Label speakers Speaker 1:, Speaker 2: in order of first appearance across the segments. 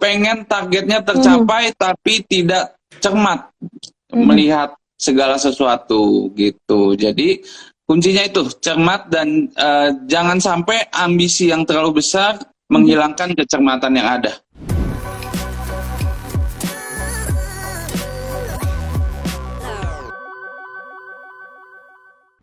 Speaker 1: pengen targetnya tercapai tapi tidak cermat melihat segala sesuatu gitu. Jadi kuncinya itu cermat dan eh, jangan sampai ambisi yang terlalu besar menghilangkan kecermatan yang ada.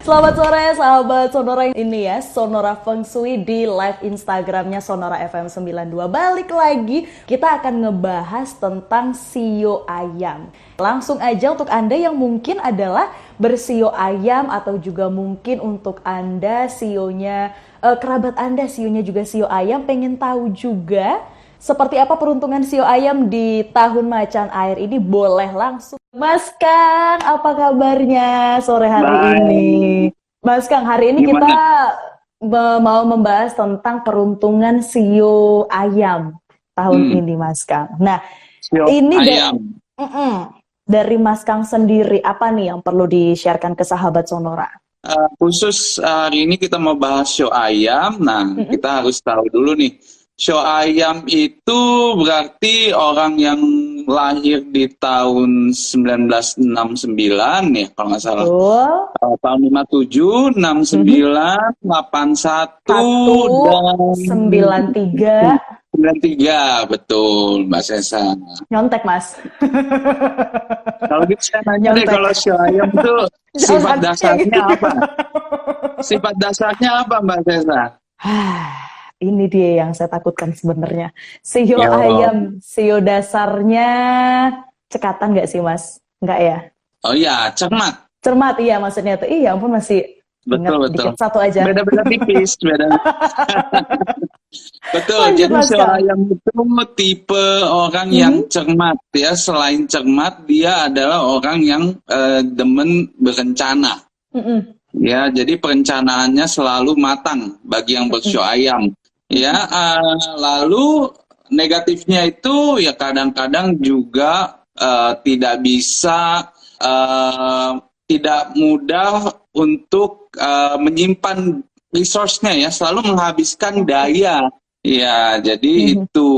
Speaker 2: Selamat sore sahabat Sonora ini ya Sonora Feng Shui di live Instagramnya Sonora FM 92 Balik lagi kita akan ngebahas tentang sio ayam. Langsung aja untuk Anda yang mungkin adalah bersio ayam Atau juga mungkin untuk Anda sionya eh, kerabat Anda sionya juga sio ayam Pengen tahu juga seperti apa peruntungan sio ayam di tahun macan air ini boleh langsung. Mas Kang, apa kabarnya sore hari
Speaker 1: Baik.
Speaker 2: ini? Mas Kang, hari ini
Speaker 1: Gimana?
Speaker 2: kita mau membahas tentang peruntungan sio ayam tahun
Speaker 1: Hmm.
Speaker 2: ini, Mas Kang. Nah,
Speaker 1: Sio
Speaker 2: Ini dari-
Speaker 1: ayam.
Speaker 2: mm-mm, dari Mas Kang sendiri, apa nih yang perlu di-sharekan ke sahabat Sonora?
Speaker 1: Eh, khusus hari ini kita mau bahas show ayam. Nah,
Speaker 2: Mm-mm.
Speaker 1: kita harus tahu dulu nih. Show ayam itu berarti orang yang lahir di tahun 1969 ya, kalau nggak salah.
Speaker 2: Betul.
Speaker 1: Eh, tahun 57, 69, 81,
Speaker 2: Satu,
Speaker 1: dan
Speaker 2: 93
Speaker 1: 93. Betul, Mbak Sesa.
Speaker 2: nyontek, Mas.
Speaker 1: Kalau gitu saya nanya deh,
Speaker 2: Nyontek.
Speaker 1: kalau show ayam itu sifat dasarnya
Speaker 2: gitu.
Speaker 1: apa? Sifat dasarnya apa, Mbak Sesa?
Speaker 2: Ini dia yang saya takutkan sebenarnya. Sio
Speaker 1: Yo.
Speaker 2: ayam, sio dasarnya cekatan nggak sih mas? Nggak ya?
Speaker 1: Oh iya, cermat.
Speaker 2: Cermat iya maksudnya tuh. Iya ampun masih
Speaker 1: Betul,
Speaker 2: ingat
Speaker 1: betul.
Speaker 2: dikit satu aja.
Speaker 1: Beda-beda tipis, beda. Betul,
Speaker 2: Lanjut,
Speaker 1: jadi
Speaker 2: Kang.
Speaker 1: ayam itu tipe orang
Speaker 2: Mhm.
Speaker 1: yang cermat ya. Selain cermat, dia adalah orang yang eh, demen berencana.
Speaker 2: Mm-mm.
Speaker 1: Ya, jadi perencanaannya selalu matang bagi yang bershow ayam. Ya, eh, lalu negatifnya itu ya kadang-kadang juga eh, tidak bisa eh, tidak mudah untuk eh, menyimpan resource-nya ya, selalu menghabiskan daya. Ya, jadi
Speaker 2: Mhm.
Speaker 1: itu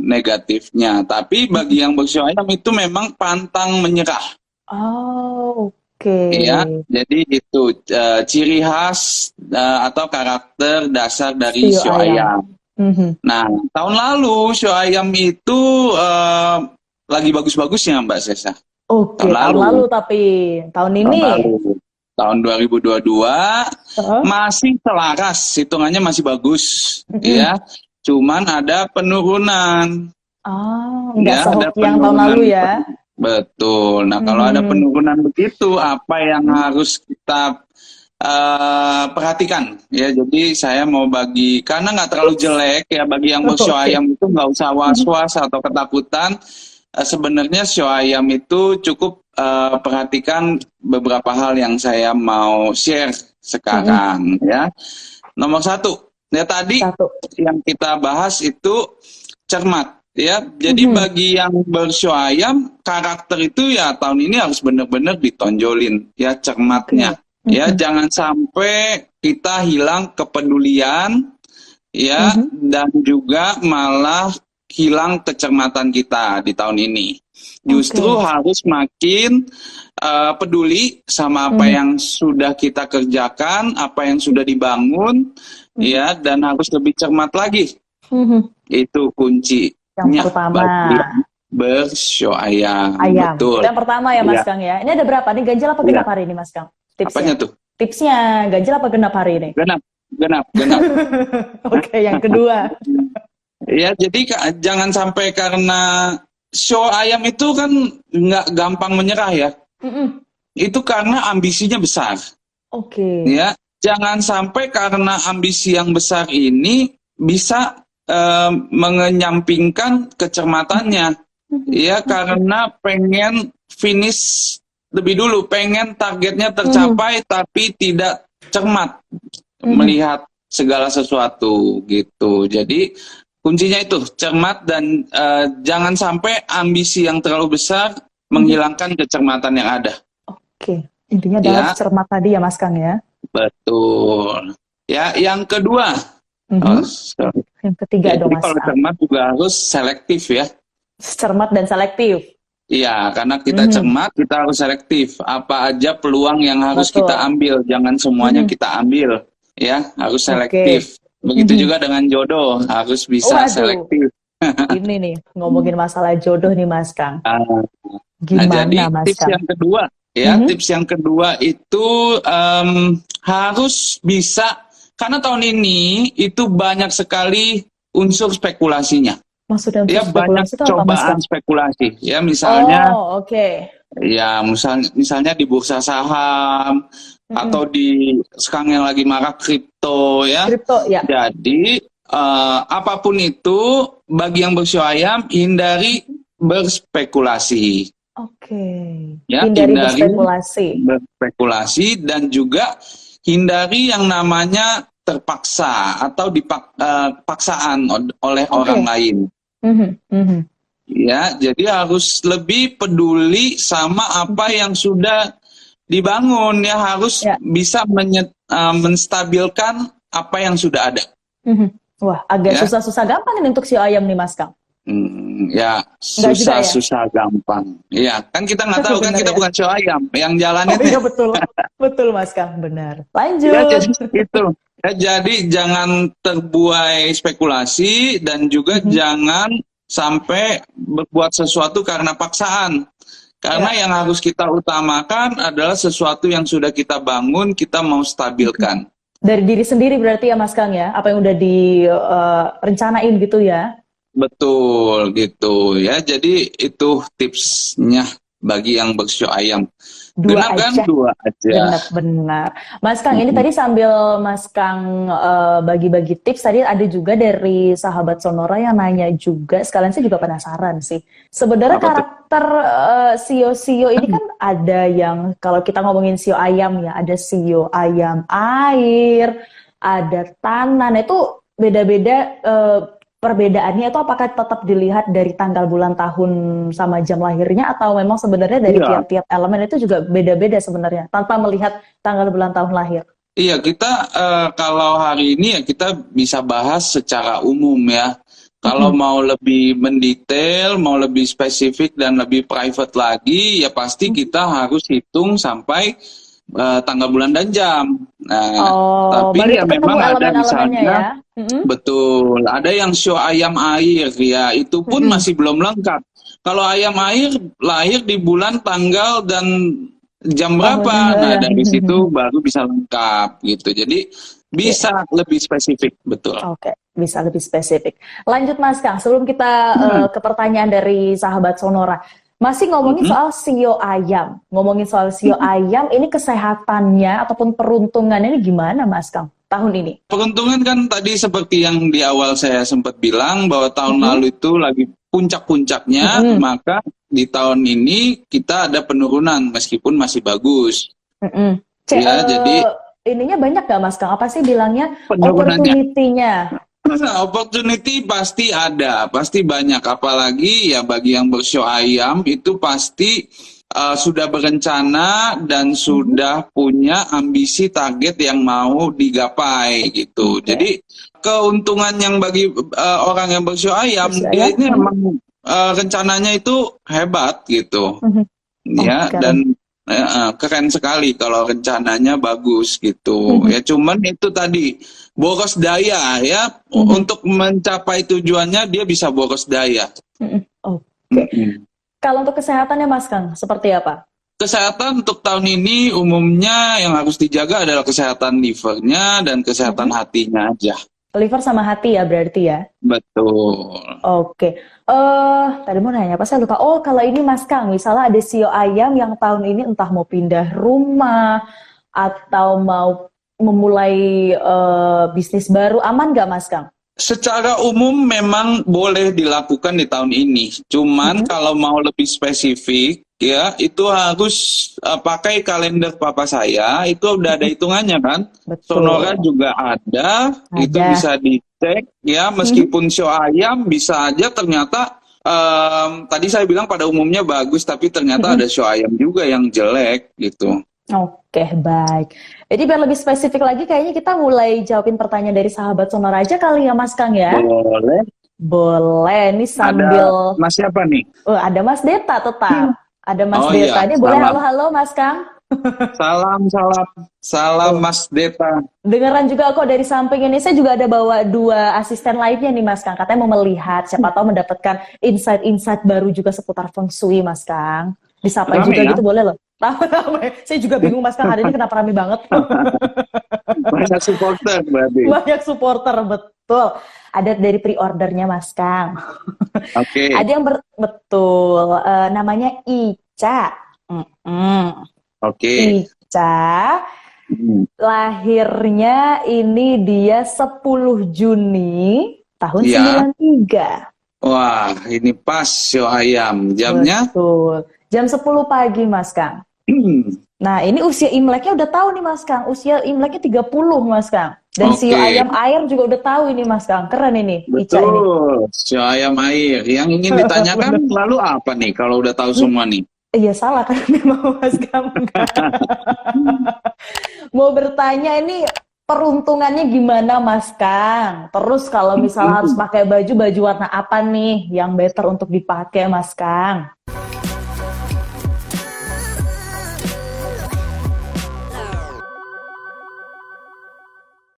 Speaker 1: negatifnya. Tapi bagi yang bershow ayam itu memang pantang menyerah.
Speaker 2: Oh oke.
Speaker 1: Ya, jadi itu eh, ciri khas eh, atau karakter dasar dari
Speaker 2: Sio ayam.
Speaker 1: ayam.
Speaker 2: Mhm.
Speaker 1: Nah, tahun lalu show ayam itu eh, lagi bagus-bagusnya Mbak Sesa.
Speaker 2: Oke
Speaker 1: Tahun
Speaker 2: tahun
Speaker 1: lalu.
Speaker 2: lalu tapi tahun ini.
Speaker 1: Tahun lalu. Tahun 2022
Speaker 2: Heeh.
Speaker 1: masih selaras, hitungannya masih bagus,
Speaker 2: Mm-mm.
Speaker 1: ya. Cuman ada penurunan.
Speaker 2: Ah nggak
Speaker 1: Ya,
Speaker 2: sehoki
Speaker 1: ada
Speaker 2: yang tahun lalu ya.
Speaker 1: Betul. Nah, kalau ada
Speaker 2: Hmm.
Speaker 1: penurunan begitu, apa yang harus kita eh, perhatikan? Ya, jadi saya mau bagi karena nggak terlalu jelek ya bagi yang mau show ayam itu nggak usah was-was atau ketakutan. Eh, sebenarnya show ayam itu cukup eh, perhatikan beberapa hal yang saya mau share sekarang ya. Nomor satu, ya tadi
Speaker 2: Satu.
Speaker 1: yang kita bahas itu cermat ya. Jadi
Speaker 2: Mhm.
Speaker 1: bagi yang bershow ayam karakter itu ya tahun ini harus benar-benar ditonjolin ya cermatnya. Ya
Speaker 2: Mhm.
Speaker 1: jangan sampai kita hilang kepedulian ya
Speaker 2: Mhm.
Speaker 1: dan juga malah hilang kecermatan kita di tahun ini. Justru
Speaker 2: Oke.
Speaker 1: harus makin eh, peduli sama apa
Speaker 2: Mhm.
Speaker 1: yang sudah kita kerjakan, apa yang sudah dibangun,
Speaker 2: Mhm.
Speaker 1: ya, dan harus lebih cermat lagi.
Speaker 2: Mhm.
Speaker 1: Itu kuncinya
Speaker 2: Yang pertama.
Speaker 1: bershow ayam.
Speaker 2: Ayam.
Speaker 1: Betul.
Speaker 2: Yang pertama ya Mas
Speaker 1: Iya.
Speaker 2: Kang ya. Ini ada berapa nih ganjil apa
Speaker 1: Iya.
Speaker 2: genap hari ini Mas Kang? Tipsnya.
Speaker 1: Apanya tuh?
Speaker 2: Tipsnya ganjil apa genap hari ini?
Speaker 1: Genap, genap, genap.
Speaker 2: Oke, yang kedua.
Speaker 1: Ya, jadi jangan sampai karena show ayam itu kan nggak gampang menyerah ya.
Speaker 2: Mm-mm.
Speaker 1: Itu karena ambisinya besar.
Speaker 2: Oke.
Speaker 1: Ya, jangan sampai karena ambisi yang besar ini bisa eh, mengenyampingkan kecermatannya. Ya, karena pengen finish lebih dulu, pengen targetnya tercapai tapi tidak cermat
Speaker 2: Mhm.
Speaker 1: melihat segala sesuatu gitu. Jadi kuncinya itu cermat dan eh, jangan sampai ambisi yang terlalu besar menghilangkan kecermatan yang ada.
Speaker 2: Oke. Intinya adalah
Speaker 1: Ya.
Speaker 2: cermat tadi ya Mas Kang ya.
Speaker 1: Betul. Ya, yang kedua,
Speaker 2: Mhm.
Speaker 1: Oh, sorry.
Speaker 2: Yang ketiga
Speaker 1: Ya,
Speaker 2: dong Mas
Speaker 1: kalau cermat juga harus selektif ya.
Speaker 2: Cermat dan selektif.
Speaker 1: Iya, karena kita
Speaker 2: Mhm.
Speaker 1: cermat, kita harus selektif. Apa aja peluang yang harus
Speaker 2: Betul.
Speaker 1: kita ambil, jangan semuanya
Speaker 2: Mhm.
Speaker 1: kita ambil, ya, harus selektif. Begitu
Speaker 2: Mhm.
Speaker 1: juga dengan jodoh, harus bisa
Speaker 2: Waduh.
Speaker 1: selektif.
Speaker 2: Ini nih ngomongin masalah jodoh nih Mas Kang.
Speaker 1: Ah,
Speaker 2: Gimana
Speaker 1: nah, jadi
Speaker 2: Mas
Speaker 1: tips
Speaker 2: Kang?
Speaker 1: yang kedua, ya,
Speaker 2: Mhm.
Speaker 1: tips yang kedua itu em, harus bisa, karena tahun ini itu banyak sekali unsur spekulasinya.
Speaker 2: Maksudnya untuk
Speaker 1: Ya, banyak
Speaker 2: itu apa
Speaker 1: cobaan
Speaker 2: Kang?
Speaker 1: spekulasi. Ya, misalnya
Speaker 2: Oh, oke.
Speaker 1: Ya, misal, misalnya di bursa saham
Speaker 2: Mm-mm.
Speaker 1: atau di sekarang yang lagi marak kripto ya.
Speaker 2: Kripto ya.
Speaker 1: Jadi eh, apa pun itu bagi yang bersio ayam hindari berspekulasi,
Speaker 2: Oke.
Speaker 1: Ya,
Speaker 2: Hindari
Speaker 1: hindari.
Speaker 2: berspekulasi.
Speaker 1: berspekulasi dan juga hindari yang namanya terpaksa atau dipaksaan oleh
Speaker 2: Oke.
Speaker 1: orang lain.
Speaker 2: Mhm, mhm.
Speaker 1: Ya, jadi harus lebih peduli sama apa yang sudah dibangun ya harus
Speaker 2: Ya.
Speaker 1: bisa menye- eh, menstabilkan apa yang sudah ada.
Speaker 2: Mhm. Wah, agak
Speaker 1: Ya.
Speaker 2: susah-susah gampang ini untuk si ayam nih Mas Kang.
Speaker 1: Hmm, ya
Speaker 2: juga ya?
Speaker 1: susah-susah gampang. Iya, kan kita nggak tahu kan kita
Speaker 2: ya?
Speaker 1: bukan show ayam, yang jalan
Speaker 2: Oh
Speaker 1: itu.
Speaker 2: iya betul. betul Mas Kang, benar. Lanjut.
Speaker 1: Ya, jadi itu. Ya, jadi jangan terbuai spekulasi dan juga
Speaker 2: Mhm.
Speaker 1: jangan sampai berbuat sesuatu karena paksaan. Karena
Speaker 2: Ya.
Speaker 1: yang harus kita utamakan adalah sesuatu yang sudah kita bangun, kita mau stabilkan.
Speaker 2: Dari diri sendiri berarti ya Mas Kang ya, apa yang udah direncanain gitu ya.
Speaker 1: Betul gitu ya. Jadi itu tipsnya bagi yang bersio ayam.
Speaker 2: Dua
Speaker 1: Genap kan
Speaker 2: aja.
Speaker 1: dua aja.
Speaker 2: Benar, benar. Mas Kang, ini
Speaker 1: Mhm.
Speaker 2: tadi sambil Mas Kang eh, bagi-bagi tips, tadi ada juga dari sahabat Sonora yang nanya juga, sekalian saya juga penasaran sih. Sebenarnya
Speaker 1: Apa
Speaker 2: karakter eh, sio-sio ini kan ada yang, kalau kita ngomongin sio ayam ya, ada sio ayam air, ada tanah, Nah, itu beda-beda eh, perbedaannya itu apakah tetap dilihat dari tanggal bulan tahun sama jam lahirnya atau memang sebenarnya dari
Speaker 1: Iya.
Speaker 2: tiap-tiap elemen itu juga beda-beda sebenarnya tanpa melihat tanggal bulan tahun lahir.
Speaker 1: Iya, kita eh, kalau hari ini ya kita bisa bahas secara umum ya. Kalau mau lebih mendetail, mau lebih spesifik dan lebih private lagi, ya pasti
Speaker 2: Mhm.
Speaker 1: kita harus hitung sampai eh, tanggal bulan dan jam. Nah,
Speaker 2: Oh,
Speaker 1: tapi ya memang ada misalnya,
Speaker 2: ya. Mhm.
Speaker 1: betul, ada yang show ayam air ya, itu pun
Speaker 2: Mhm.
Speaker 1: masih belum lengkap. Kalau ayam air lahir di bulan, tanggal dan jam berapa,
Speaker 2: Oh,
Speaker 1: nah
Speaker 2: iya.
Speaker 1: dari
Speaker 2: Mhm.
Speaker 1: situ baru bisa lengkap gitu. Jadi bisa lebih spesifik, betul.
Speaker 2: Oke, bisa lebih spesifik. Lanjut Mas Kang, sebelum kita eh, ke pertanyaan dari sahabat Sonora. Masih ngomongin
Speaker 1: Mhm.
Speaker 2: soal sio ayam. Ngomongin soal sio ayam, ini kesehatannya ataupun peruntungannya ini gimana Mas Kang tahun ini?
Speaker 1: Peruntungan kan tadi seperti yang di awal saya sempat bilang bahwa tahun
Speaker 2: Mhm.
Speaker 1: lalu itu lagi puncak-puncaknya,
Speaker 2: Mhm.
Speaker 1: maka di tahun ini kita ada penurunan meskipun masih bagus.
Speaker 2: Mm-mm. C-
Speaker 1: Ya,
Speaker 2: eh,
Speaker 1: jadi-
Speaker 2: ininya banyak gak Mas Kang? Apa sih bilangnya
Speaker 1: Penurunannya.
Speaker 2: opportunity-nya?
Speaker 1: Opportunity pasti ada, pasti banyak. Apalagi ya bagi yang bersio ayam itu pasti uh, sudah berencana dan sudah punya ambisi target yang mau digapai gitu.
Speaker 2: Oke.
Speaker 1: Jadi keuntungan yang bagi uh, orang yang bersio ayam
Speaker 2: Bersio
Speaker 1: dia
Speaker 2: ayam,
Speaker 1: ini
Speaker 2: hmm.
Speaker 1: memang uh, rencananya itu hebat gitu.
Speaker 2: Mhm.
Speaker 1: Ya,
Speaker 2: Oke.
Speaker 1: dan keren sekali kalau rencananya bagus gitu.
Speaker 2: Mhm.
Speaker 1: Ya cuman itu tadi boros daya ya
Speaker 2: Mhm.
Speaker 1: untuk mencapai tujuannya dia bisa boros daya.
Speaker 2: Mm-mm. Oke.
Speaker 1: Mm-mm.
Speaker 2: Kalau untuk kesehatannya Mas Kang, seperti apa?
Speaker 1: Kesehatan untuk tahun ini umumnya yang harus dijaga adalah kesehatan livernya dan kesehatan
Speaker 2: Mhm.
Speaker 1: hatinya aja.
Speaker 2: Liver sama hati ya berarti ya?
Speaker 1: Betul.
Speaker 2: Oke, eh tadi mau nanya apa saya lupa. Oh, kalau ini Mas Kang, misalnya ada sio ayam yang tahun ini entah mau pindah rumah atau mau memulai eh, bisnis baru, aman nggak Mas Kang?
Speaker 1: Secara umum memang boleh dilakukan di tahun ini. Cuman
Speaker 2: Mhm.
Speaker 1: kalau mau lebih spesifik ya itu harus uh, pakai kalender papa saya. Itu udah ada hitungannya kan.
Speaker 2: Betul.
Speaker 1: Sonora juga ada, itu
Speaker 2: Ada.
Speaker 1: bisa dicek ya meskipun show ayam bisa aja ternyata em, tadi saya bilang pada umumnya bagus tapi ternyata
Speaker 2: Mhm.
Speaker 1: ada show ayam juga yang jelek gitu.
Speaker 2: Oke, baik. Jadi biar lebih spesifik lagi, kayaknya kita mulai jawabin pertanyaan dari sahabat Sonora aja kali ya, Mas Kang ya?
Speaker 1: Boleh.
Speaker 2: Boleh. Ini sambil...
Speaker 1: Ada Mas siapa nih?
Speaker 2: Oh, ada Mas Deta tetap. Ada Mas
Speaker 1: Oh,
Speaker 2: Deta.
Speaker 1: iya.
Speaker 2: Ini boleh halo-halo Mas Kang?
Speaker 1: Salam, salam. Salam Mas Deta.
Speaker 2: Dengeran juga kok dari samping ini saya juga ada bawa dua asisten lainnya nih Mas Kang. Katanya mau melihat, siapa tahu mendapatkan insight-insight baru juga seputar feng shui Mas Kang. Disapa
Speaker 1: Rame
Speaker 2: juga
Speaker 1: ya?
Speaker 2: gitu boleh loh. Rame. Saya juga bingung Mas Kang hari ini kenapa rame banget.
Speaker 1: Banyak supporter berarti.
Speaker 2: Banyak supporter betul. Ada dari pre-ordernya Mas Kang.
Speaker 1: Oke.
Speaker 2: Ada yang ber- betul eh, namanya Ica. Mm-mm.
Speaker 1: Oke.
Speaker 2: Ica
Speaker 1: Hmm.
Speaker 2: lahirnya ini dia 10 Juni tahun
Speaker 1: Iya.
Speaker 2: 93.
Speaker 1: Wah, ini pas show ayam. Jamnya?
Speaker 2: Betul. Jam 10 pagi, Mas Kang. Nah, ini usia Imleknya udah tahu nih, Mas Kang. Usia Imleknya 30, Mas Kang. Dan
Speaker 1: Oke.
Speaker 2: sio ayam air juga udah tahu ini, Mas Kang. Keren ini, Ica ini.
Speaker 1: Betul. Show ayam air. Yang ingin ditanyakan lalu apa nih kalau udah tahu semua nih?
Speaker 2: Iya, salah kan memang Mas Kang. Mau bertanya ini peruntungannya gimana, Mas Kang? Terus kalau misalnya harus pakai baju, baju warna apa nih yang better untuk dipakai, Mas Kang?